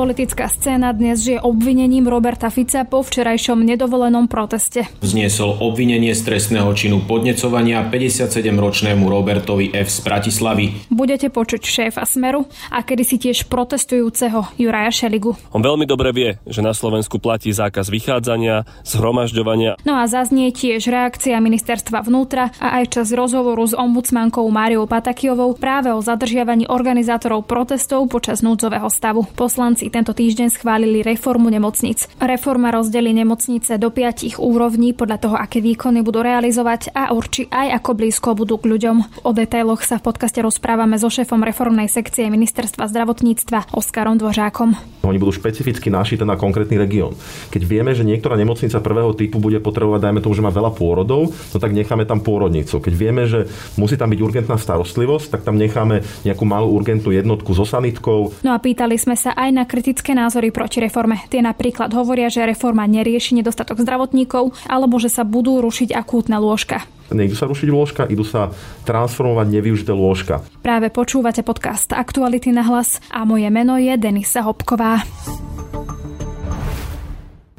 Politická scéna dnes žije obvinením Roberta Fica po včerajšom nedovolenom proteste. Vzniesol obvinenie z trestného činu podnecovania 57-ročnému Robertovi F. z Bratislavy. Budete počuť šéfa Smeru a kedysi tiež protestujúceho Juraja Šeligu. On veľmi dobre vie, že na Slovensku platí zákaz vychádzania, zhromažďovania. No a zaznie tiež reakcia ministerstva vnútra a aj čas rozhovoru s ombudsmankou Máriou Patakijovou práve o zadržiavaní organizátorov protestov počas núdzového stavu. Poslanci poslanci tento týždeň schválili reformu nemocnic. Reforma rozdelí nemocnice do piatich úrovní podľa toho, aké výkony budú realizovať a určí aj ako blízko budú k ľuďom. O detailoch sa v podcaste rozprávame so šéfom reformnej sekcie ministerstva zdravotníctva Oskarom Dvořákom. Oni budú špecificky našité na konkrétny región. Keď vieme, že niektorá nemocnica prvého typu bude potrebovať, dajme tomu, že má veľa pôrodov, no tak necháme tam pôrodnicu. Keď vieme, že musí tam byť urgentná starostlivosť, tak tam necháme nejakú malú urgentnú jednotku so sanitkou. No a pýtali sme sa aj na kritické názory proti reforme. Tie napríklad hovoria, že reforma nerieši nedostatok zdravotníkov alebo že sa budú rušiť akútne lôžka. Nejdu sa rušiť lôžka, idú sa transformovať nevyužité lôžka. Práve počúvate podcast Aktuality na hlas a moje meno je Denisa Hopková.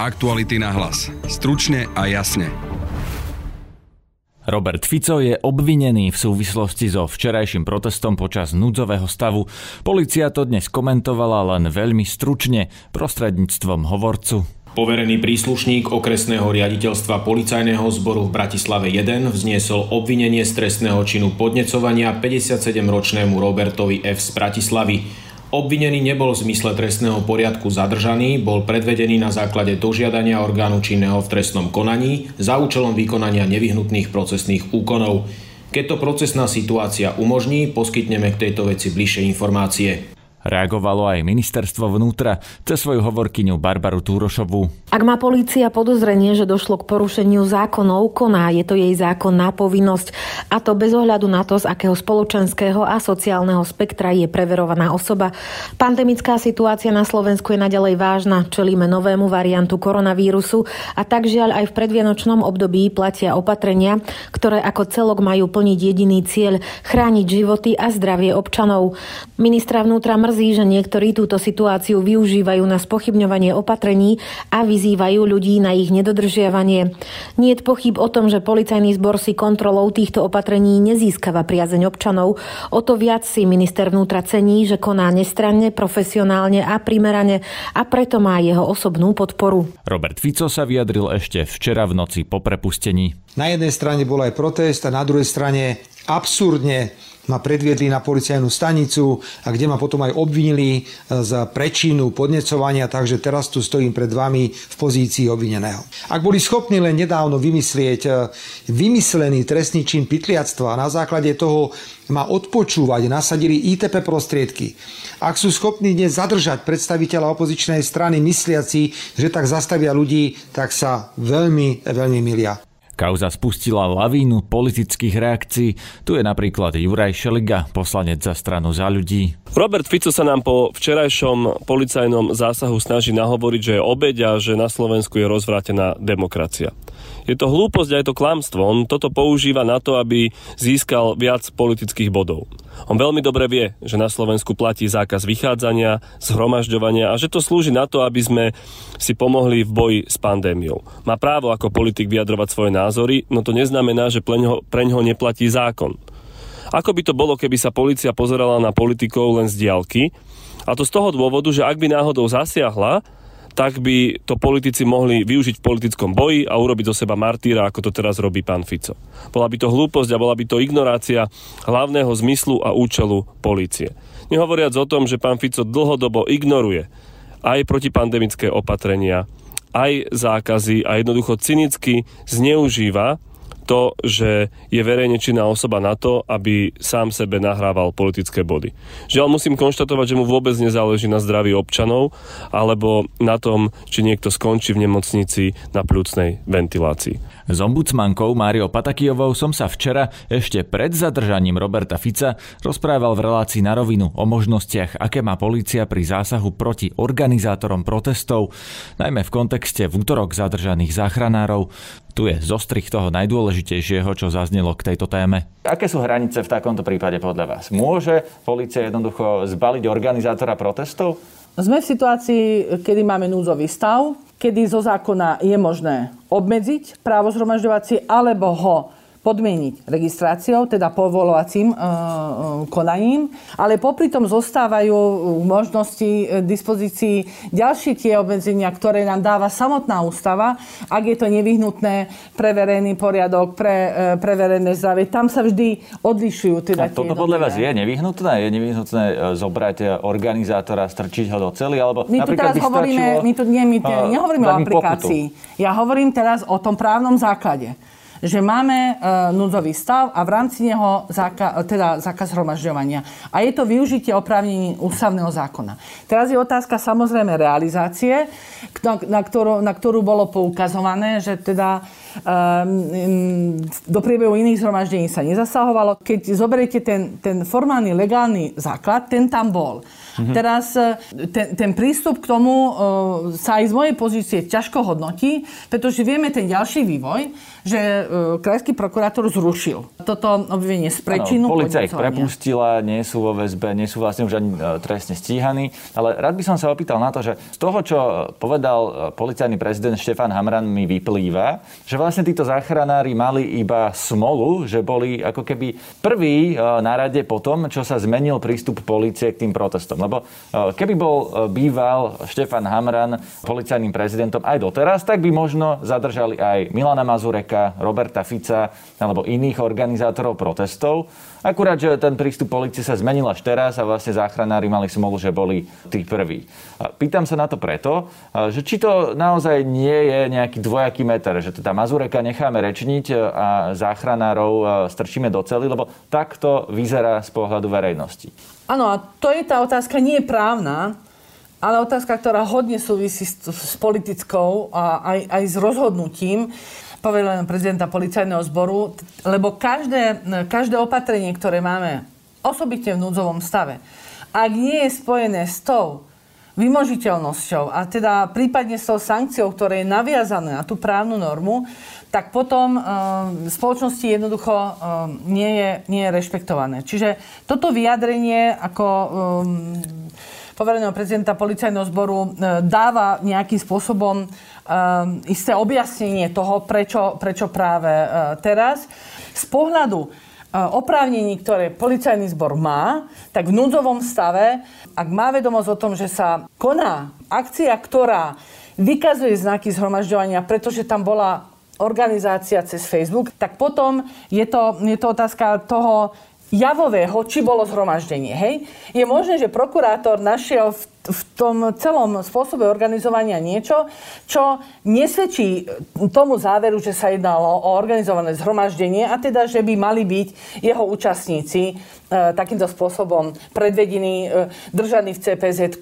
Aktuality na hlas. Stručne a jasne. Robert Fico je obvinený v súvislosti so včerajším protestom počas núdzového stavu. Polícia to dnes komentovala len veľmi stručne prostredníctvom hovorcu. Poverený príslušník okresného riaditeľstva policajného zboru v Bratislave 1 vzniesol obvinenie z trestného činu podnecovania 57-ročnému Robertovi F. z Bratislavy. Obvinený nebol v zmysle trestného poriadku zadržaný, bol predvedený na základe dožiadania orgánu činného v trestnom konaní za účelom vykonania nevyhnutných procesných úkonov. Keď to procesná situácia umožní, poskytneme k tejto veci bližšie informácie. Reagovalo aj ministerstvo vnútra cez svoju hovorkyňu Barbaru Túrošovú. Ak má polícia podozrenie, že došlo k porušeniu zákonov, koná, je to jej zákonná povinnosť. A to bez ohľadu na to, z akého spoločenského a sociálneho spektra je preverovaná osoba. Pandemická situácia na Slovensku je naďalej vážna. Čelíme novému variantu koronavírusu a tak žiaľ aj v predvianočnom období platia opatrenia, ktoré ako celok majú plniť jediný cieľ chrániť životy a zdravie občanov. Ministra vnútra mrzí, že niektorí túto situáciu využívajú na spochybňovanie opatrení a vyzývajú ľudí na ich nedodržiavanie. Nie je pochyb o tom, že policajný zbor si kontrolou týchto opatrení nezískava priazeň občanov. O to viac si minister vnútra cení, že koná nestranne, profesionálne a primerane a preto má jeho osobnú podporu. Robert Fico sa vyjadril ešte včera v noci po prepustení. Na jednej strane bol aj protest a na druhej strane absurdne ma predviedli na policajnú stanicu a kde ma potom aj obvinili e, za prečinu podnecovania, takže teraz tu stojím pred vami v pozícii obvineného. Ak boli schopní len nedávno vymyslieť e, vymyslený trestný čin pytliactva a na základe toho ma odpočúvať, nasadili ITP prostriedky. Ak sú schopní dnes zadržať predstaviteľa opozičnej strany mysliaci, že tak zastavia ľudí, tak sa veľmi, veľmi milia. Kauza spustila lavínu politických reakcií. Tu je napríklad Juraj Šeliga, poslanec za stranu za ľudí. Robert Fico sa nám po včerajšom policajnom zásahu snaží nahovoriť, že je obeď a že na Slovensku je rozvrátená demokracia. Je to hlúposť a je to klamstvo. On toto používa na to, aby získal viac politických bodov. On veľmi dobre vie, že na Slovensku platí zákaz vychádzania, zhromažďovania a že to slúži na to, aby sme si pomohli v boji s pandémiou. Má právo ako politik vyjadrovať svoje názory, no to neznamená, že pre ňoho neplatí zákon. Ako by to bolo, keby sa policia pozerala na politikov len z diálky? A to z toho dôvodu, že ak by náhodou zasiahla, tak by to politici mohli využiť v politickom boji a urobiť zo seba martýra, ako to teraz robí pán Fico. Bola by to hlúposť a bola by to ignorácia hlavného zmyslu a účelu polície. Nehovoriac o tom, že pán Fico dlhodobo ignoruje aj protipandemické opatrenia, aj zákazy a jednoducho cynicky zneužíva to, že je verejne činná osoba na to, aby sám sebe nahrával politické body. Žiaľ, musím konštatovať, že mu vôbec nezáleží na zdraví občanov alebo na tom, či niekto skončí v nemocnici na plúcnej ventilácii. S ombudsmankou Máriou Patakijovou som sa včera ešte pred zadržaním Roberta Fica rozprával v relácii na rovinu o možnostiach, aké má polícia pri zásahu proti organizátorom protestov, najmä v kontexte v útorok zadržaných záchranárov. Tu je zostrich toho najdôležitejšieho, čo zaznelo k tejto téme. Aké sú hranice v takomto prípade podľa vás? Môže policia jednoducho zbaliť organizátora protestov? Sme v situácii, kedy máme núdzový stav, kedy zo zákona je možné obmedziť právo zhromažďovacie alebo ho podmieniť registráciou, teda povolovacím e, e, konaním, ale popri tom zostávajú možnosti e, dispozícii ďalšie tie obmedzenia, ktoré nám dáva samotná ústava, ak je to nevyhnutné pre verejný poriadok, pre, e, pre verejné zdravie. Tam sa vždy odlišujú. Teda A toto podľa vás je nevyhnutné? Je nevyhnutné e, zobrať organizátora, strčiť ho do cely? Alebo my tu teraz hovoríme, my tu, nie, my uh, nehovoríme o aplikácii. Pokutu. Ja hovorím teraz o tom právnom základe že máme e, núdzový stav a v rámci neho záka, teda zákaz hromažďovania. A je to využitie oprávnení ústavného zákona. Teraz je otázka samozrejme realizácie, na, ktorú, na ktorú bolo poukazované, že teda um, do priebehu iných zhromaždení sa nezasahovalo. Keď zoberiete ten, ten formálny, legálny základ, ten tam bol. Mm-hmm. Teraz e, ten, ten prístup k tomu uh, sa aj z mojej pozície ťažko hodnotí, pretože vieme ten ďalší vývoj, že uh, krajský prokurátor zrušil toto obvinenie z prečinu. Polícia ich prepustila, nie sú vo väzbe, nie sú vlastne už ani trestne stíhaní. Ale rád by som sa opýtal na to, že z toho, čo povedal policajný prezident Štefan Hamran, mi vyplýva, že vlastne títo záchranári mali iba smolu, že boli ako keby prví na rade po tom, čo sa zmenil prístup polície k tým protestom. Lebo e, keby bol e, býval Štefan Hamran policajným prezidentom aj doteraz, tak by možno zadržali aj Milana Mazureka, Roberta Fica alebo iných organizátorov protestov. Akurát, že ten prístup policie sa zmenil až teraz a vlastne záchranári mali smolu, že boli tí prví. Pýtam sa na to preto, e, že či to naozaj nie je nejaký dvojaký meter, že teda Mazureka necháme rečniť a záchranárov strčíme do cely, lebo takto vyzerá z pohľadu verejnosti. Áno, a to je tá otázka, nie je právna, ale otázka, ktorá hodne súvisí s, s politickou a aj, aj s rozhodnutím povedaného prezidenta policajného zboru, lebo každé, každé opatrenie, ktoré máme osobitne v núdzovom stave, ak nie je spojené s tou vymožiteľnosťou a teda prípadne s tou sankciou, ktoré je naviazané na tú právnu normu, tak potom uh, spoločnosti jednoducho uh, nie, je, nie je rešpektované. Čiže toto vyjadrenie ako um, povereného prezidenta policajného zboru uh, dáva nejakým spôsobom um, isté objasnenie toho, prečo, prečo práve uh, teraz. Z pohľadu oprávnení, ktoré policajný zbor má, tak v núdzovom stave, ak má vedomosť o tom, že sa koná akcia, ktorá vykazuje znaky zhromažďovania, pretože tam bola organizácia cez Facebook, tak potom je to, je to otázka toho javového, či bolo zhromaždenie. Hej? Je možné, že prokurátor našiel v v tom celom spôsobe organizovania niečo, čo nesvedčí tomu záveru, že sa jednalo o organizované zhromaždenie a teda, že by mali byť jeho účastníci e, takýmto spôsobom predvedení, e, držaní v cpz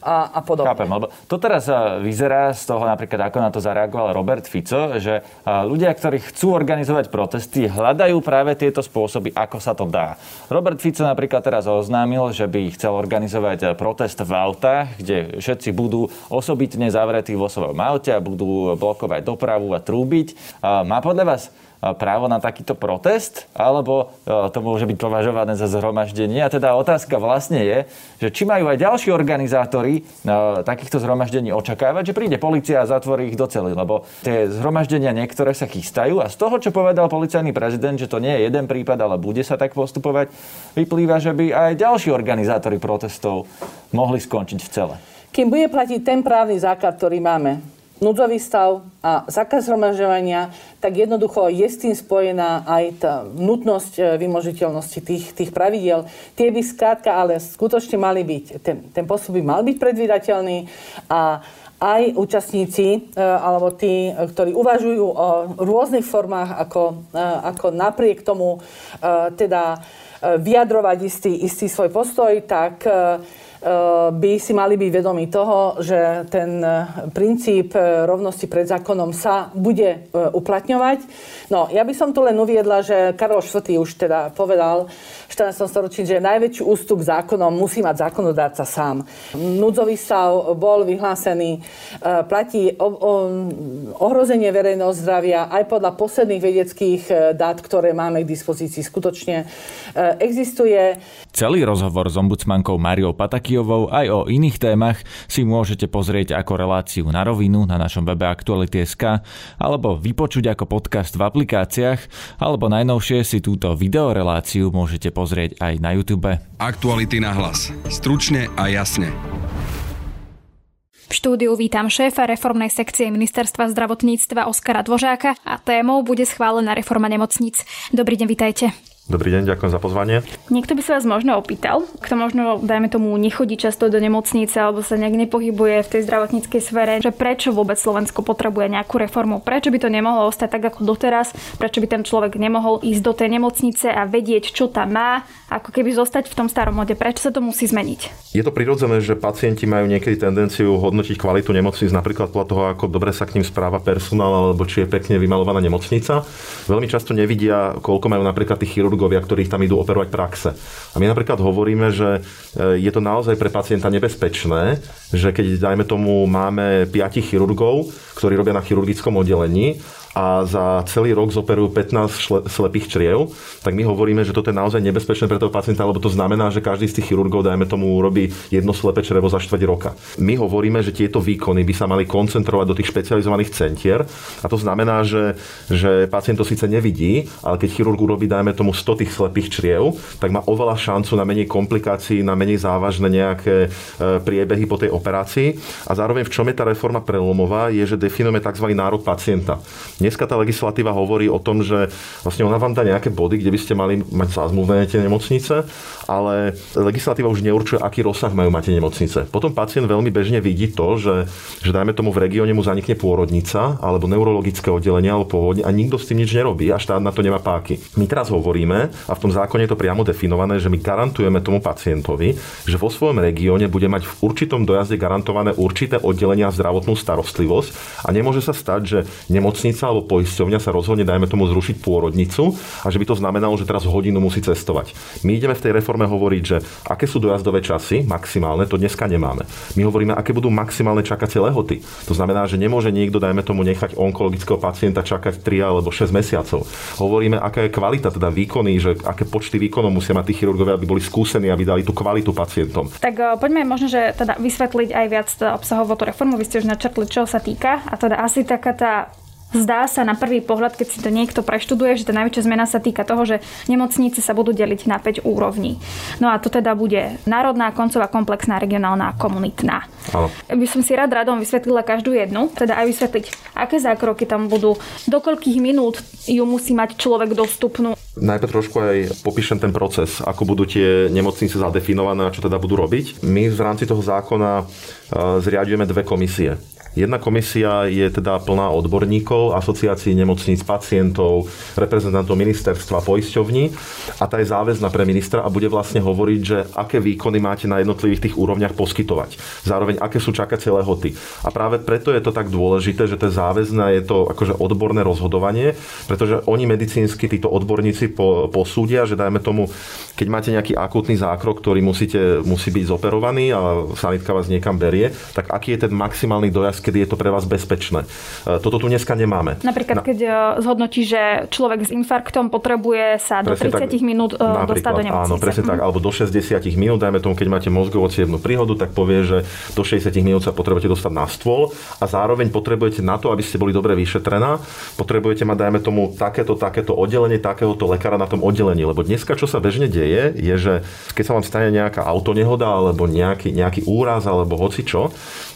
a, a podobne. Chápem, lebo to teraz e, vyzerá z toho napríklad, ako na to zareagoval Robert Fico, že e, ľudia, ktorí chcú organizovať protesty, hľadajú práve tieto spôsoby, ako sa to dá. Robert Fico napríklad teraz oznámil, že by chcel organizovať protest v aut autách, kde všetci budú osobitne zavretí vo svojom aute a budú blokovať dopravu a trúbiť. Má podľa vás právo na takýto protest, alebo to môže byť považované za zhromaždenie. A teda otázka vlastne je, že či majú aj ďalší organizátori takýchto zhromaždení očakávať, že príde policia a zatvorí ich do cely, lebo tie zhromaždenia niektoré sa chystajú a z toho, čo povedal policajný prezident, že to nie je jeden prípad, ale bude sa tak postupovať, vyplýva, že by aj ďalší organizátori protestov mohli skončiť v cele. Kým bude platiť ten právny základ, ktorý máme, núdzový stav a zákaz zhromažďovania, tak jednoducho je s tým spojená aj tá nutnosť e, vymožiteľnosti tých, tých pravidiel. Tie by skrátka ale skutočne mali byť, ten, ten postup by mal byť predvydateľný a, aj účastníci alebo tí, ktorí uvažujú o rôznych formách, ako, ako napriek tomu teda vyjadrovať istý, istý svoj postoj, tak by si mali byť vedomí toho, že ten princíp rovnosti pred zákonom sa bude uplatňovať. No, ja by som tu len uviedla, že Karol IV. už teda povedal, 14. storočí, že najväčší ústup zákonom musí mať zákonodárca sám. Núdzový stav bol vyhlásený, e, platí ohrozenie verejného zdravia aj podľa posledných vedeckých e, dát, ktoré máme k dispozícii. Skutočne e, existuje. Celý rozhovor s ombudsmankou Mariou Patakijovou aj o iných témach si môžete pozrieť ako reláciu na rovinu na našom webe Aktuality.sk alebo vypočuť ako podcast v aplikáciách alebo najnovšie si túto videoreláciu môžete pozrieť pozrieť aj na YouTube. Aktuality na hlas. Stručne a jasne. V štúdiu vítam šéfa reformnej sekcie Ministerstva zdravotníctva Oskara Dvožáka a témou bude schválená reforma nemocníc. Dobrý deň, vitajte. Dobrý deň, ďakujem za pozvanie. Niekto by sa vás možno opýtal, kto možno, dajme tomu, nechodí často do nemocnice alebo sa nejak nepohybuje v tej zdravotníckej sfére, že prečo vôbec Slovensko potrebuje nejakú reformu, prečo by to nemohlo ostať tak ako doteraz, prečo by ten človek nemohol ísť do tej nemocnice a vedieť, čo tam má, ako keby zostať v tom starom mode, prečo sa to musí zmeniť. Je to prirodzené, že pacienti majú niekedy tendenciu hodnotiť kvalitu nemocníc napríklad podľa toho, ako dobre sa k ním správa personál alebo či je pekne vymalovaná nemocnica. Veľmi často nevidia, koľko majú napríklad tých chirurgovia, ktorých tam idú operovať praxe. A my napríklad hovoríme, že e, je to naozaj pre pacienta nebezpečné, že keď, dajme tomu, máme 5 chirurgov, ktorí robia na chirurgickom oddelení a za celý rok zoperujú 15 slepých čriev, tak my hovoríme, že toto je naozaj nebezpečné pre toho pacienta, lebo to znamená, že každý z tých chirurgov, dajme tomu, robí jedno slepé črevo za štvrť roka. My hovoríme, že tieto výkony by sa mali koncentrovať do tých špecializovaných centier a to znamená, že, že pacient to síce nevidí, ale keď chirurg urobí, dajme tomu, 100 tých slepých čriev, tak má oveľa šancu na menej komplikácií, na menej závažné nejaké e, priebehy po tej operácii. A zároveň v čom je tá reforma prelomová, je, že definujeme tzv. nárok pacienta. Dneska tá legislatíva hovorí o tom, že vlastne ona vám dá nejaké body, kde by ste mali mať zazmluvné tie nemocnice, ale legislatíva už neurčuje, aký rozsah majú mať tie nemocnice. Potom pacient veľmi bežne vidí to, že, že dajme tomu v regióne mu zanikne pôrodnica alebo neurologické oddelenie alebo pôvodne a nikto s tým nič nerobí a štát na to nemá páky. My teraz hovoríme, a v tom zákone je to priamo definované, že my garantujeme tomu pacientovi, že vo svojom regióne bude mať v určitom dojazde garantované určité oddelenia zdravotnú starostlivosť a nemôže sa stať, že nemocnica alebo poisťovňa sa rozhodne, dajme tomu, zrušiť pôrodnicu a že by to znamenalo, že teraz hodinu musí cestovať. My ideme v tej reforme hovoriť, že aké sú dojazdové časy, maximálne, to dneska nemáme. My hovoríme, aké budú maximálne čakacie lehoty. To znamená, že nemôže niekto, dajme tomu, nechať onkologického pacienta čakať 3 alebo 6 mesiacov. Hovoríme, aká je kvalita, teda výkony, že aké počty výkonov musia mať tí chirurgovia, aby boli skúsení, aby dali tú kvalitu pacientom. Tak uh, poďme možno, že teda vysvetliť aj viac obsahovo tú reformu. Vy ste už načrtli, čo sa týka. A teda asi taká tá Zdá sa na prvý pohľad, keď si to niekto preštuduje, že tá najväčšia zmena sa týka toho, že nemocnice sa budú deliť na 5 úrovní. No a to teda bude národná, koncová, komplexná, regionálna a komunitná. Ale. By som si rád radom vysvetlila každú jednu, teda aj vysvetliť, aké zákroky tam budú, do koľkých minút ju musí mať človek dostupnú. Najprv trošku aj popíšem ten proces, ako budú tie nemocnice zadefinované a čo teda budú robiť. My v rámci toho zákona zriadujeme dve komisie. Jedna komisia je teda plná odborníkov, asociácií nemocníc, pacientov, reprezentantov ministerstva, poisťovní a tá je záväzná pre ministra a bude vlastne hovoriť, že aké výkony máte na jednotlivých tých úrovniach poskytovať. Zároveň, aké sú čakacie lehoty. A práve preto je to tak dôležité, že to je záväzné, je to akože odborné rozhodovanie, pretože oni medicínsky, títo odborníci po, posúdia, že dajme tomu, keď máte nejaký akutný zákrok, ktorý musíte, musí byť zoperovaný a sanitka vás niekam berie, tak aký je ten maximálny dojazd kedy je to pre vás bezpečné. E, toto tu dneska nemáme. Napríklad, Na... keď e, zhodnotí, že človek s infarktom potrebuje sa presne do 30 tak, minút e, dostať do nemocnice. Áno, presne tak. Mhm. Alebo do 60 minút, dajme tomu, keď máte mozgovo príhodu, tak povie, že do 60 minút sa potrebujete dostať na stôl a zároveň potrebujete na to, aby ste boli dobre vyšetrená, potrebujete mať, dajme tomu, takéto, takéto oddelenie, takéhoto lekára na tom oddelení. Lebo dneska, čo sa bežne deje, je, že keď sa vám stane nejaká autonehoda alebo nejaký, nejaký úraz alebo hoci čo,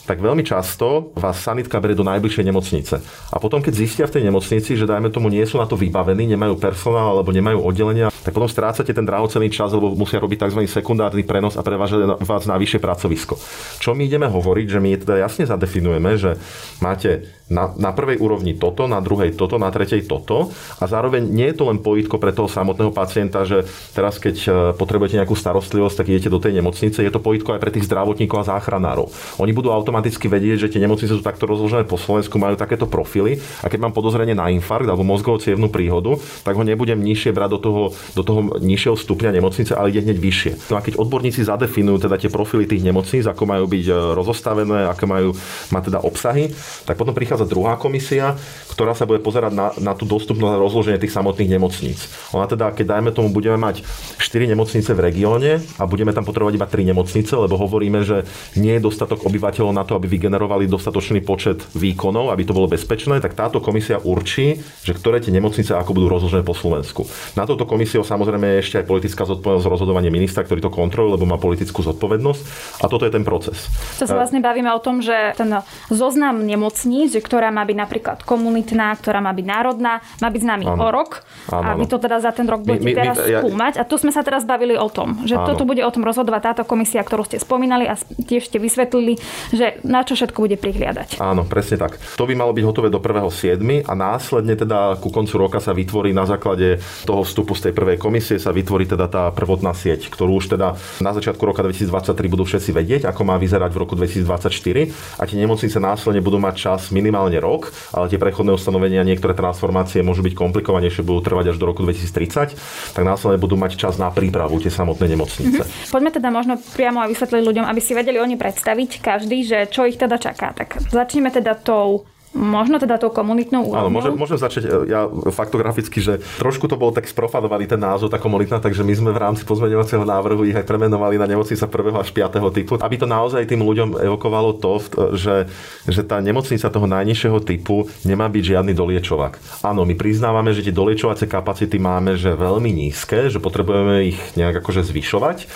tak veľmi často vás sanitka berie do najbližšej nemocnice. A potom, keď zistia v tej nemocnici, že dajme tomu nie sú na to vybavení, nemajú personál alebo nemajú oddelenia, tak potom strácate ten drahocený čas, lebo musia robiť tzv. sekundárny prenos a prevážať vás na vyššie pracovisko. Čo my ideme hovoriť, že my teda jasne zadefinujeme, že máte na, na prvej úrovni toto, na druhej toto, na tretej toto a zároveň nie je to len pojitko pre toho samotného pacienta, že teraz keď e, potrebujete nejakú starostlivosť, tak idete do tej nemocnice, je to pojitko aj pre tých zdravotníkov a záchranárov. Oni budú automaticky vedieť, že tie nemocnice sú takto rozložené po Slovensku, majú takéto profily a keď mám podozrenie na infarkt alebo mozgovo cievnú príhodu, tak ho nebudem nižšie brať do toho, do toho nižšieho stupňa nemocnice, ale ide hneď vyššie. No a keď odborníci zadefinujú teda tie profily tých nemocníc, ako majú byť e, rozostavené, aké majú mať teda obsahy, tak potom prichádza prichádza druhá komisia, ktorá sa bude pozerať na, na tú dostupnosť a rozloženie tých samotných nemocníc. Ona teda, keď dajme tomu, budeme mať 4 nemocnice v regióne a budeme tam potrebovať iba 3 nemocnice, lebo hovoríme, že nie je dostatok obyvateľov na to, aby vygenerovali dostatočný počet výkonov, aby to bolo bezpečné, tak táto komisia určí, že ktoré tie nemocnice ako budú rozložené po Slovensku. Na touto komisiou samozrejme je ešte aj politická zodpovednosť rozhodovanie ministra, ktorý to kontroluje, lebo má politickú zodpovednosť. A toto je ten proces. To sa vlastne bavíme o tom, že ten zoznam nemocníc, ktorá má byť napríklad komunitná, ktorá má byť národná, má byť s nami ano. o rok. Ano, a vy to teda za ten rok budete my, my, teraz my, skúmať. Ja... A tu sme sa teraz bavili o tom, že ano. toto bude o tom rozhodovať táto komisia, ktorú ste spomínali a tiež ste vysvetlili, že na čo všetko bude prihliadať. Áno, presne tak. To by malo byť hotové do 1.7. a následne teda ku koncu roka sa vytvorí na základe toho vstupu z tej prvej komisie sa vytvorí teda tá prvotná sieť, ktorú už teda na začiatku roka 2023 budú všetci vedieť, ako má vyzerať v roku 2024 a tie nemocnice následne budú mať čas minimálne minimálne rok, ale tie prechodné ustanovenia, niektoré transformácie môžu byť komplikovanejšie, budú trvať až do roku 2030, tak následne budú mať čas na prípravu tie samotné nemocnice. Mm-hmm. Poďme teda možno priamo aj vysvetliť ľuďom, aby si vedeli oni predstaviť každý, že čo ich teda čaká. Tak začneme teda tou Možno teda tou komunitnou úrovňou? Áno, môžem, môžem začať e, ja faktograficky, že trošku to bol tak sprofanovaný ten názov, tá komunitná, takže my sme v rámci pozmeňovacieho návrhu ich aj premenovali na nemocnica prvého až 5. typu, aby to naozaj tým ľuďom evokovalo to, že, že tá nemocnica toho najnižšieho typu nemá byť žiadny doliečovak. Áno, my priznávame, že tie doliečovacie kapacity máme že veľmi nízke, že potrebujeme ich nejak akože zvyšovať,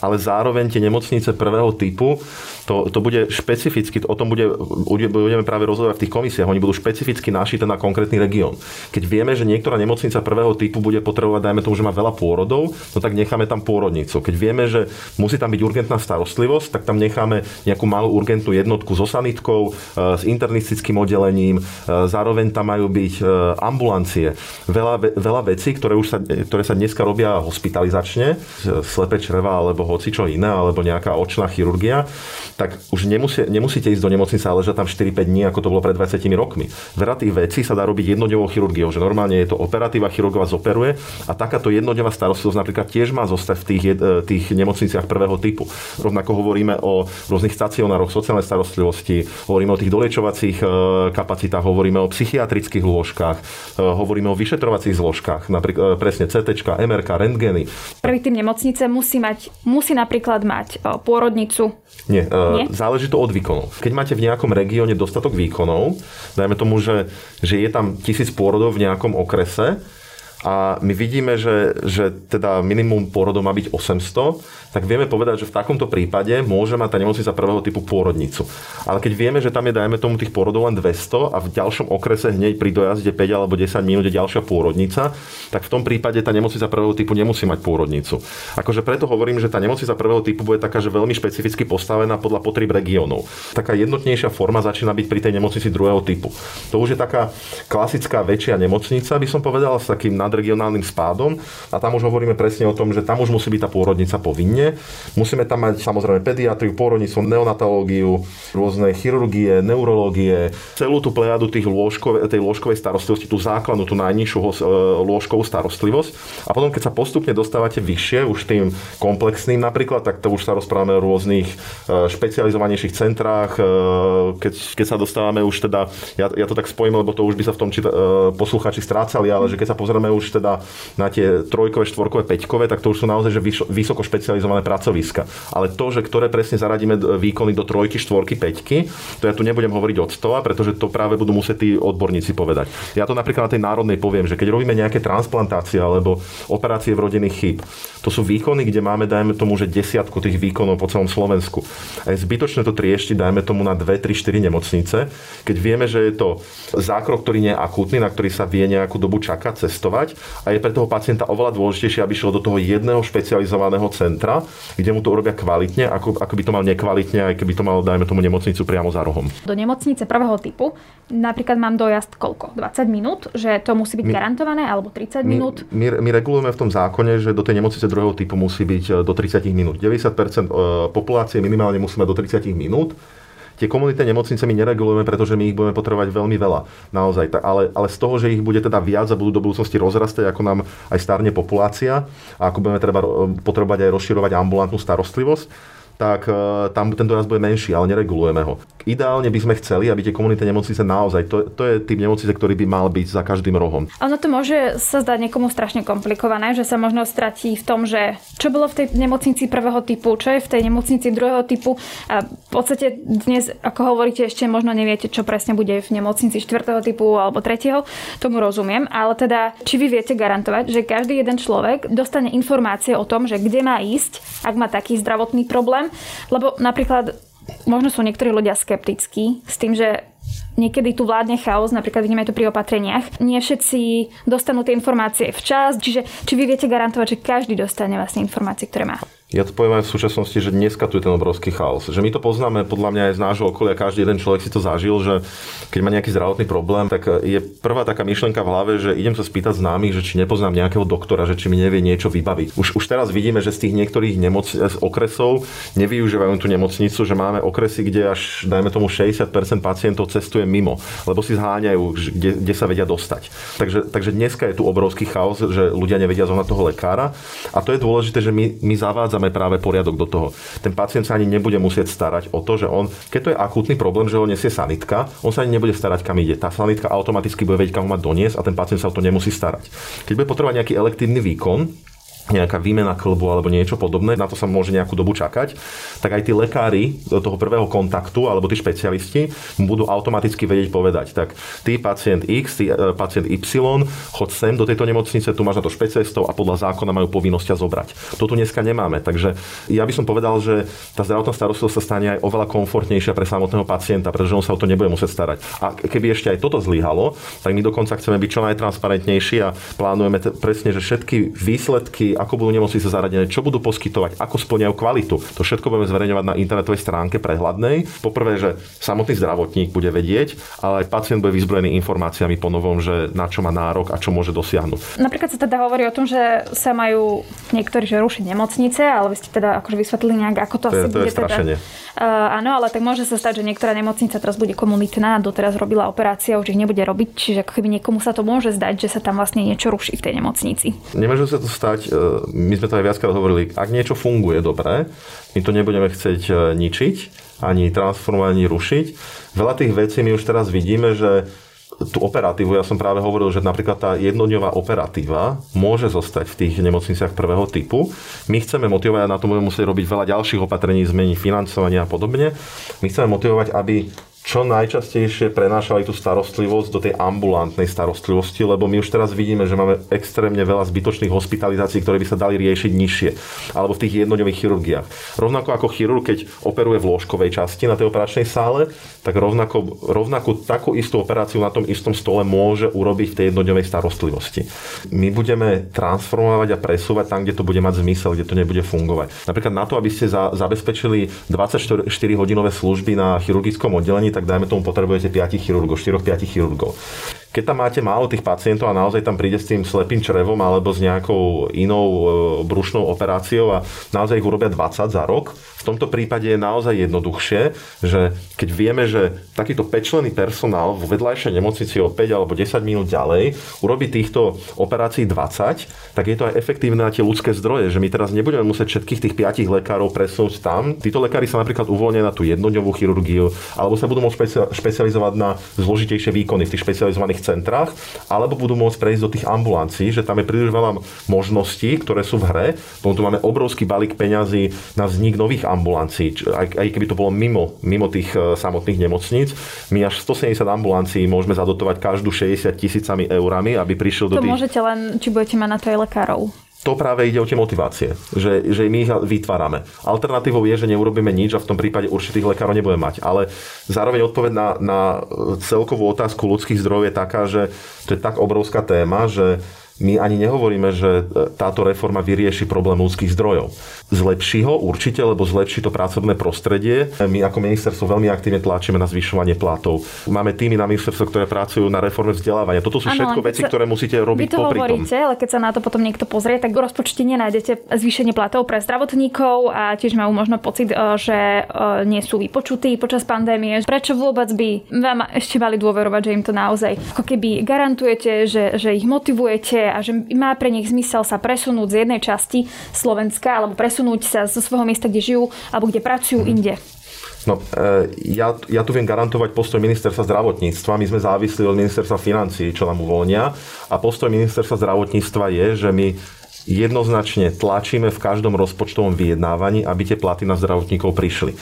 ale zároveň tie nemocnice prvého typu to, to bude špecificky, o tom bude, budeme práve rozhodovať v tých komisiách, oni budú špecificky našité na konkrétny región. Keď vieme, že niektorá nemocnica prvého typu bude potrebovať, dajme tomu, že má veľa pôrodov, no tak necháme tam pôrodnicu. Keď vieme, že musí tam byť urgentná starostlivosť, tak tam necháme nejakú malú urgentnú jednotku so sanitkou, e, s internistickým oddelením, e, zároveň tam majú byť e, ambulancie. Veľa, veľa vecí, ktoré, už sa, ktoré sa dneska robia hospitalizačne, slepe čreva alebo hoci čo iné, alebo nejaká očná chirurgia, tak už nemusí, nemusíte ísť do nemocnice a ležať tam 4-5 dní, ako to bolo pred 20 rokmi. Veľa tých vecí sa dá robiť jednodňovou chirurgiou, že normálne je to operatíva, chirurg vás operuje a takáto jednodňová starostlivosť napríklad tiež má zostať v tých, tých nemocniciach prvého typu. Rovnako hovoríme o rôznych stacionároch sociálnej starostlivosti, hovoríme o tých doliečovacích e, kapacitách, hovoríme o psychiatrických lôžkach, e, hovoríme o vyšetrovacích zložkách, napríklad e, presne CT, MRK, rentgeny. Prvý tým nemocnice musí, mať, musí napríklad mať pôrodnicu. Nie, záleží to od výkonov. Keď máte v nejakom regióne dostatok výkonov, dajme tomu, že, že je tam tisíc pôrodov v nejakom okrese, a my vidíme, že, že teda minimum pôrodov má byť 800, tak vieme povedať, že v takomto prípade môže mať tá nemocnica prvého typu pôrodnicu. Ale keď vieme, že tam je, dajme tomu, tých pôrodov len 200 a v ďalšom okrese hneď pri dojazde 5 alebo 10 minút je ďalšia pôrodnica, tak v tom prípade tá nemocnica prvého typu nemusí mať pôrodnicu. Akože preto hovorím, že tá nemocnica prvého typu bude taká, že veľmi špecificky postavená podľa potrieb regiónov. Taká jednotnejšia forma začína byť pri tej nemocnici druhého typu. To už je taká klasická väčšia nemocnica, by som povedal, s takým nadregionálnym spádom. A tam už hovoríme presne o tom, že tam už musí byť tá pôrodnica povinne. Musíme tam mať samozrejme pediatriu, pôrodníctvo, neonatológiu, rôzne chirurgie, neurológie, celú tú plejadu tých lôžkov, tej lôžkovej starostlivosti, tú základnú, tú najnižšiu e, lôžkovú starostlivosť. A potom, keď sa postupne dostávate vyššie, už tým komplexným napríklad, tak to už sa rozprávame o rôznych e, špecializovanejších centrách. E, keď, keď sa dostávame už teda, ja, ja to tak spojím, lebo to už by sa v tom čita, posluchači strácali, ale že keď sa pozrieme už už teda na tie trojkové, štvorkové, peťkové, tak to už sú naozaj že vysoko špecializované pracoviska. Ale to, že ktoré presne zaradíme výkony do trojky, štvorky, peťky, to ja tu nebudem hovoriť od stola, pretože to práve budú musieť tí odborníci povedať. Ja to napríklad na tej národnej poviem, že keď robíme nejaké transplantácie alebo operácie v rodinných chýb, to sú výkony, kde máme, dajme tomu, že desiatku tých výkonov po celom Slovensku. A je zbytočné to trieštiť, dajme tomu na 2, 3, 4 nemocnice, keď vieme, že je to zákrok, ktorý nie je akútny, na ktorý sa vie nejakú dobu čakať, cestovať a je pre toho pacienta oveľa dôležitejšie, aby šiel do toho jedného špecializovaného centra, kde mu to urobia kvalitne, ako, ako by to mal nekvalitne, aj keby to mal, dajme tomu, nemocnicu priamo za rohom. Do nemocnice prvého typu napríklad mám dojazd koľko? 20 minút? Že to musí byť my, garantované? Alebo 30 minút? My, my regulujeme v tom zákone, že do tej nemocnice druhého typu musí byť e, do 30 minút. 90% e, populácie minimálne musí mať do 30 minút. Tie komunitné nemocnice my neregulujeme, pretože my ich budeme potrebovať veľmi veľa. Naozaj. Ale, ale z toho, že ich bude teda viac a budú do budúcnosti rozrastať, ako nám aj starne populácia a ako budeme treba potrebovať aj rozširovať ambulantnú starostlivosť, tak tam ten doraz bude menší, ale neregulujeme ho ideálne by sme chceli, aby tie komunitné nemocnice naozaj, to, to je typ nemocnice, ktorý by mal byť za každým rohom. Ono to môže sa zdať niekomu strašne komplikované, že sa možno stratí v tom, že čo bolo v tej nemocnici prvého typu, čo je v tej nemocnici druhého typu. A v podstate dnes, ako hovoríte, ešte možno neviete, čo presne bude v nemocnici štvrtého typu alebo tretieho. Tomu rozumiem, ale teda, či vy viete garantovať, že každý jeden človek dostane informácie o tom, že kde má ísť, ak má taký zdravotný problém, lebo napríklad možno sú niektorí ľudia skeptickí s tým, že niekedy tu vládne chaos, napríklad vidíme to pri opatreniach. Nie všetci dostanú tie informácie včas, čiže či vy viete garantovať, že každý dostane vlastne informácie, ktoré má? Ja to poviem aj v súčasnosti, že dneska tu je ten obrovský chaos. Že my to poznáme podľa mňa aj z nášho okolia, každý jeden človek si to zažil, že keď má nejaký zdravotný problém, tak je prvá taká myšlienka v hlave, že idem sa spýtať známych, že či nepoznám nejakého doktora, že či mi nevie niečo vybaviť. Už, už teraz vidíme, že z tých niektorých nemoc, z okresov nevyužívajú tú nemocnicu, že máme okresy, kde až, dajme tomu, 60% pacientov cestuje mimo, lebo si zháňajú, kde, kde sa vedia dostať. Takže, takže dneska je tu obrovský chaos, že ľudia nevedia zohnať toho lekára. A to je dôležité, že my, my zavádzame dáme práve poriadok do toho. Ten pacient sa ani nebude musieť starať o to, že on, keď to je akútny problém, že ho nesie sanitka, on sa ani nebude starať, kam ide. Tá sanitka automaticky bude vedieť, kam ho má doniesť a ten pacient sa o to nemusí starať. Keď bude potrebovať nejaký elektívny výkon, nejaká výmena klbu alebo niečo podobné, na to sa môže nejakú dobu čakať, tak aj tí lekári toho prvého kontaktu alebo tí špecialisti budú automaticky vedieť povedať, tak ty pacient X, ty e, pacient Y, chod sem do tejto nemocnice, tu máš na to špecialistov a podľa zákona majú povinnosť ťa zobrať. To tu dneska nemáme, takže ja by som povedal, že tá zdravotná starostlivosť sa stane aj oveľa komfortnejšia pre samotného pacienta, pretože on sa o to nebude musieť starať. A keby ešte aj toto zlyhalo, tak my dokonca chceme byť čo najtransparentnejší a plánujeme t- presne, že všetky výsledky ako budú nemocnice zaradené, čo budú poskytovať, ako splňajú kvalitu. To všetko budeme zverejňovať na internetovej stránke prehľadnej. Poprvé, že samotný zdravotník bude vedieť, ale aj pacient bude vyzbrojený informáciami po novom, že na čo má nárok a čo môže dosiahnuť. Napríklad sa teda hovorí o tom, že sa majú niektorí že rušiť nemocnice, ale vy ste teda akože vysvetlili nejak, ako to, to asi je, to bude. Je strašenie. teda Uh, áno, ale tak môže sa stať, že niektorá nemocnica teraz bude komunitná, doteraz robila operácia, už ich nebude robiť, čiže ako keby niekomu sa to môže zdať, že sa tam vlastne niečo ruší v tej nemocnici. Nemôže sa to stať, e, my sme to aj viackrát hovorili, ak niečo funguje dobre, my to nebudeme chcieť e, ničiť, ani transformovať, ani rušiť. Veľa tých vecí my už teraz vidíme, že tú operatívu, ja som práve hovoril, že napríklad tá jednodňová operatíva môže zostať v tých nemocniciach prvého typu. My chceme motivovať, a na to budeme musieť robiť veľa ďalších opatrení, zmeniť financovanie a podobne. My chceme motivovať, aby čo najčastejšie prenášali tú starostlivosť do tej ambulantnej starostlivosti, lebo my už teraz vidíme, že máme extrémne veľa zbytočných hospitalizácií, ktoré by sa dali riešiť nižšie, alebo v tých jednodňových chirurgiách. Rovnako ako chirurg, keď operuje v lôžkovej časti na tej operačnej sále, tak rovnako, rovnako takú istú operáciu na tom istom stole môže urobiť v tej jednodňovej starostlivosti. My budeme transformovať a presúvať tam, kde to bude mať zmysel, kde to nebude fungovať. Napríklad na to, aby ste za, zabezpečili 24-hodinové služby na chirurgickom oddelení, tak dajme tomu potrebujete 5 chirurgov, 4-5 chirurgov. Keď tam máte málo tých pacientov a naozaj tam príde s tým slepým črevom alebo s nejakou inou e, brušnou operáciou a naozaj ich urobia 20 za rok, v tomto prípade je naozaj jednoduchšie, že keď vieme, že takýto pečlený personál v vedľajšej nemocnici o 5 alebo 10 minút ďalej urobí týchto operácií 20, tak je to aj efektívne na tie ľudské zdroje, že my teraz nebudeme musieť všetkých tých 5 lekárov presunúť tam. Títo lekári sa napríklad uvoľnia na tú jednodňovú chirurgiu alebo sa budú môcť špecializovať na zložitejšie výkony v tých špecializovaných centrách, alebo budú môcť prejsť do tých ambulancií, že tam je príliš veľa možností, ktoré sú v hre. Potom tu máme obrovský balík peňazí na vznik nových ambulancií, aj, aj keby to bolo mimo, mimo tých e, samotných nemocníc. My až 170 ambulancií môžeme zadotovať každú 60 tisícami eurami, aby prišiel do to tých... môžete len, či budete mať na to aj lekárov to práve ide o tie motivácie, že, že my ich vytvárame. Alternatívou je, že neurobíme nič a v tom prípade určitých lekárov nebudeme mať. Ale zároveň odpoveď na, na celkovú otázku ľudských zdrojov je taká, že to je tak obrovská téma, že my ani nehovoríme, že e, táto reforma vyrieši problém ľudských zdrojov. Zlepší ho určite, lebo zlepší to pracovné prostredie. My ako ministerstvo veľmi aktívne tlačíme na zvyšovanie platov. Máme týmy na ministerstvo, ktoré pracujú na reforme vzdelávania. Toto sú ano, všetko veci, sa, ktoré musíte robiť vy to popri hovoríte, tom. ale keď sa na to potom niekto pozrie, tak v rozpočte nenájdete zvýšenie platov pre zdravotníkov a tiež majú možno pocit, e, že e, nie sú vypočutí počas pandémie. Prečo vôbec by vám ešte mali dôverovať, že im to naozaj ako keby garantujete, že, že ich motivujete a že má pre nich zmysel sa presunúť z jednej časti Slovenska alebo presunúť sa zo svojho miesta, kde žijú alebo kde pracujú mm. inde. No, e, ja, ja tu viem garantovať postoj ministerstva zdravotníctva. My sme závislí od ministerstva financií, čo nám uvoľnia. A postoj ministerstva zdravotníctva je, že my jednoznačne tlačíme v každom rozpočtovom vyjednávaní, aby tie platy na zdravotníkov prišli.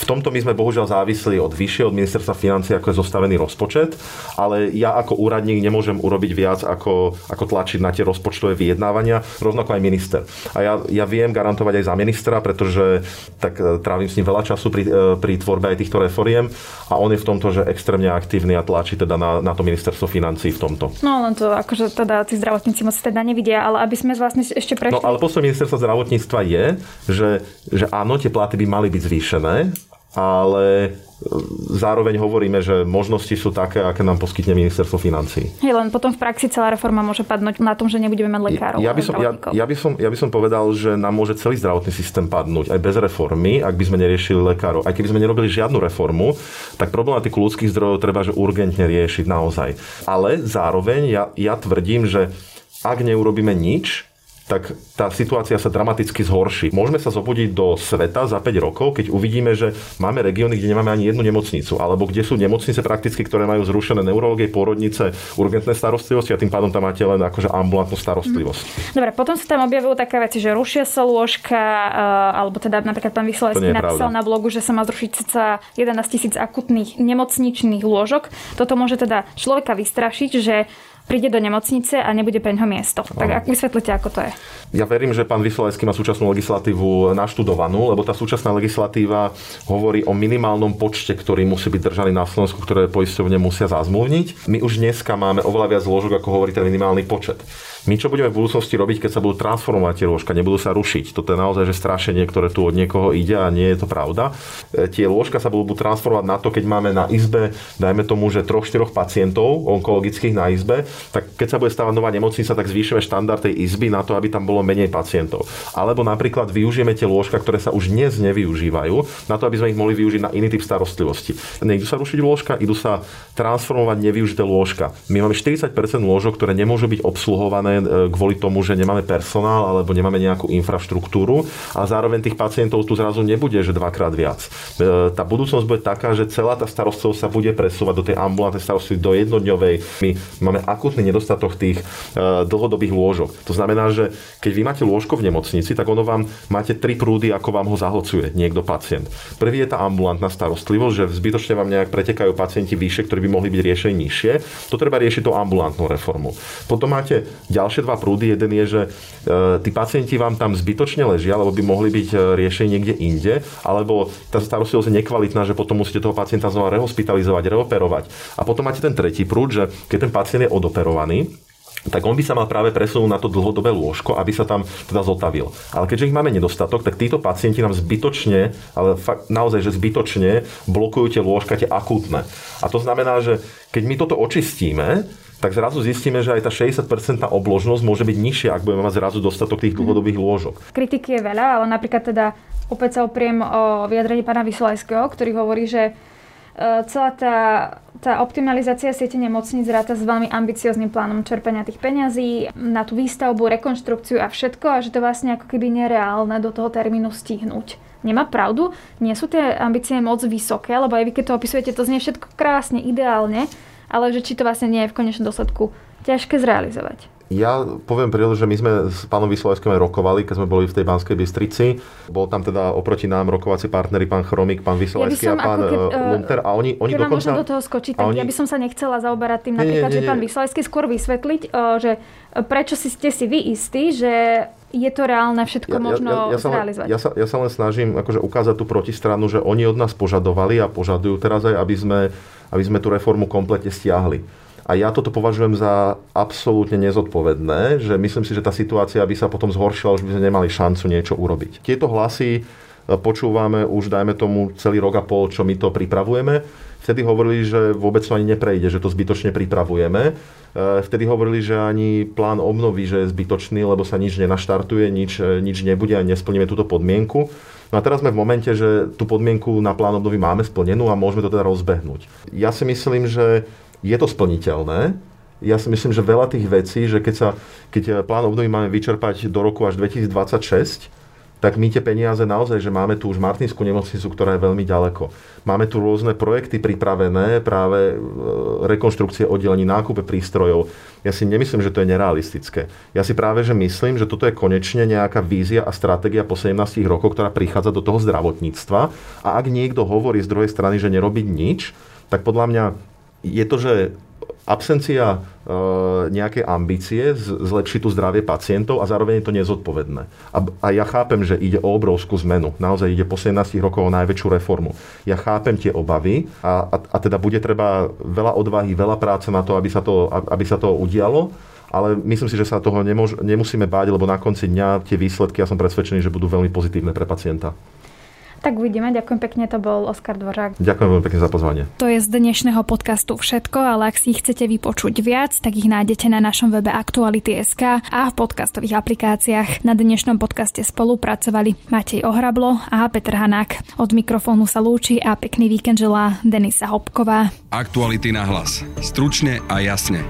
V tomto my sme bohužiaľ závisli od vyššie, od ministerstva financie, ako je zostavený rozpočet, ale ja ako úradník nemôžem urobiť viac, ako, ako tlačiť na tie rozpočtové vyjednávania, rovnako aj minister. A ja, ja viem garantovať aj za ministra, pretože tak e, trávim s ním veľa času pri, e, pri tvorbe aj týchto reforiem a on je v tomto, že extrémne aktívny a tlačí teda na, na to ministerstvo financí v tomto. No len to akože teda tí zdravotníci moc teda nevidia, ale aby sme vlastne ešte prešli. No ale postoj ministerstva zdravotníctva je, že, že áno, tie platy by mali byť zvýšené, ale e, zároveň hovoríme, že možnosti sú také, aké nám poskytne ministerstvo financí. Hej, len potom v praxi celá reforma môže padnúť na tom, že nebudeme mať lekárov. Ja by, som, ja, ja, by som, ja by som povedal, že nám môže celý zdravotný systém padnúť aj bez reformy, ak by sme neriešili lekárov. Aj keby sme nerobili žiadnu reformu, tak problematiku ľudských zdrojov treba že urgentne riešiť naozaj. Ale zároveň ja, ja tvrdím, že ak neurobíme nič, tak tá situácia sa dramaticky zhorší. Môžeme sa zobudiť do sveta za 5 rokov, keď uvidíme, že máme regióny, kde nemáme ani jednu nemocnicu, alebo kde sú nemocnice prakticky, ktoré majú zrušené neurologie, pôrodnice, urgentné starostlivosti a tým pádom tam máte len akože ambulantnú starostlivosť. Mhm. Dobre, potom sa tam objavujú také veci, že rušia sa lôžka, eh, alebo teda napríklad pán Vysolajský napísal pravda. na blogu, že sa má zrušiť sa 11 tisíc akutných nemocničných lôžok. Toto môže teda človeka vystrašiť, že príde do nemocnice a nebude pre ňoho miesto. Tak ak ako to je? Ja verím, že pán Vysolajský má súčasnú legislatívu naštudovanú, lebo tá súčasná legislatíva hovorí o minimálnom počte, ktorý musí byť držaný na Slovensku, ktoré poisťovne musia zazmluvniť. My už dneska máme oveľa viac zložok, ako hovorí ten minimálny počet. My čo budeme v budúcnosti robiť, keď sa budú transformovať tie lôžka, nebudú sa rušiť. Toto je naozaj že strašenie, ktoré tu od niekoho ide a nie je to pravda. E, tie lôžka sa budú transformovať na to, keď máme na izbe, dajme tomu, že troch, štyroch pacientov onkologických na izbe, tak keď sa bude stavať nová nemocnica, tak zvýšime štandard tej izby na to, aby tam bolo menej pacientov. Alebo napríklad využijeme tie lôžka, ktoré sa už dnes nevyužívajú, na to, aby sme ich mohli využiť na iný typ starostlivosti. Nejdu sa rušiť lôžka, idú sa transformovať nevyužité lôžka. My máme 40% lôžok, ktoré nemôžu byť obsluhované E, kvôli tomu, že nemáme personál alebo nemáme nejakú infraštruktúru a zároveň tých pacientov tu zrazu nebude, že dvakrát viac. E, tá budúcnosť bude taká, že celá tá starostlivosť sa bude presúvať do tej ambulantnej starostlivosti, do jednodňovej. My máme akutný nedostatok tých e, dlhodobých lôžok. To znamená, že keď vy máte lôžko v nemocnici, tak ono vám máte tri prúdy, ako vám ho zahlcuje niekto pacient. Prvý je tá ambulantná starostlivosť, že zbytočne vám nejak pretekajú pacienti vyššie, ktorí by mohli byť riešení nižšie. To treba riešiť tou ambulantnou reformu. Potom máte ďalšie dva prúdy. Jeden je, že e, tí pacienti vám tam zbytočne ležia, alebo by mohli byť e, riešení niekde inde, alebo tá starostlivosť je nekvalitná, že potom musíte toho pacienta znova rehospitalizovať, reoperovať. A potom máte ten tretí prúd, že keď ten pacient je odoperovaný, tak on by sa mal práve presunúť na to dlhodobé lôžko, aby sa tam teda zotavil. Ale keďže ich máme nedostatok, tak títo pacienti nám zbytočne, ale fakt, naozaj, že zbytočne blokujú tie lôžka, tie akútne. A to znamená, že keď my toto očistíme, tak zrazu zistíme, že aj tá 60% obložnosť môže byť nižšia, ak budeme mať zrazu dostatok tých dlhodobých lôžok. Kritiky je veľa, ale napríklad teda opäť sa opriem o vyjadrenie pána Vysolajského, ktorý hovorí, že celá tá, tá optimalizácia siete nemocníc ráta s veľmi ambiciozným plánom čerpania tých peňazí na tú výstavbu, rekonštrukciu a všetko a že to vlastne ako keby nereálne do toho termínu stihnúť. Nemá pravdu? Nie sú tie ambície moc vysoké, lebo aj vy keď to opisujete, to znie všetko krásne, ideálne, ale že či to vlastne nie je v konečnom dôsledku ťažké zrealizovať. Ja poviem prírodu, že my sme s pánom Vysolajským rokovali, keď sme boli v tej Banskej Bystrici. Bol tam teda oproti nám rokovací partnery pán Chromik, pán Vysolajský ja a pán keď, uh, Lunter. A oni, oni dokonca... do toho skočiť, tak oni... ja by som sa nechcela zaoberať tým napríklad, nie, nie, nie, že pán Vysolajský skôr vysvetliť, uh, že prečo si ste si vy istí, že je to reálne všetko ja, možno ja, ja, ja zrealizovať. ja, sa, ja sa len snažím akože ukázať tú protistranu, že oni od nás požadovali a požadujú teraz aj, aby sme, aby sme tú reformu komplete stiahli. A ja toto považujem za absolútne nezodpovedné, že myslím si, že tá situácia by sa potom zhoršila, už by sme nemali šancu niečo urobiť. Tieto hlasy e, počúvame už, dajme tomu, celý rok a pol, čo my to pripravujeme. Vtedy hovorili, že vôbec to ani neprejde, že to zbytočne pripravujeme. E, vtedy hovorili, že ani plán obnovy, že je zbytočný, lebo sa nič nenaštartuje, nič, e, nič nebude a nesplníme túto podmienku. No a teraz sme v momente, že tú podmienku na plán obnovy máme splnenú a môžeme to teda rozbehnúť. Ja si myslím, že je to splniteľné. Ja si myslím, že veľa tých vecí, že keď, sa, keď plán obnovy máme vyčerpať do roku až 2026, tak my tie peniaze naozaj, že máme tu už Martinskú nemocnicu, ktorá je veľmi ďaleko. Máme tu rôzne projekty pripravené, práve e, rekonštrukcie oddelení, nákupe prístrojov. Ja si nemyslím, že to je nerealistické. Ja si práve, že myslím, že toto je konečne nejaká vízia a stratégia po 17 rokoch, ktorá prichádza do toho zdravotníctva. A ak niekto hovorí z druhej strany, že nerobiť nič, tak podľa mňa je to, že absencia e, nejakej ambície zlepšiť tu zdravie pacientov a zároveň je to nezodpovedné. A, a ja chápem, že ide o obrovskú zmenu. Naozaj ide po 17 rokov o najväčšiu reformu. Ja chápem tie obavy a, a, a teda bude treba veľa odvahy, veľa práce na to, aby sa to, aby sa to udialo. Ale myslím si, že sa toho nemôž, nemusíme báť, lebo na konci dňa tie výsledky, ja som presvedčený, že budú veľmi pozitívne pre pacienta. Tak uvidíme. Ďakujem pekne, to bol Oskar Dvořák. Ďakujem veľmi pekne za pozvanie. To je z dnešného podcastu všetko, ale ak si ich chcete vypočuť viac, tak ich nájdete na našom webe Aktuality.sk a v podcastových aplikáciách. Na dnešnom podcaste spolupracovali Matej Ohrablo a Petr Hanák. Od mikrofónu sa lúči a pekný víkend želá Denisa Hopková. Aktuality na hlas. Stručne a jasne.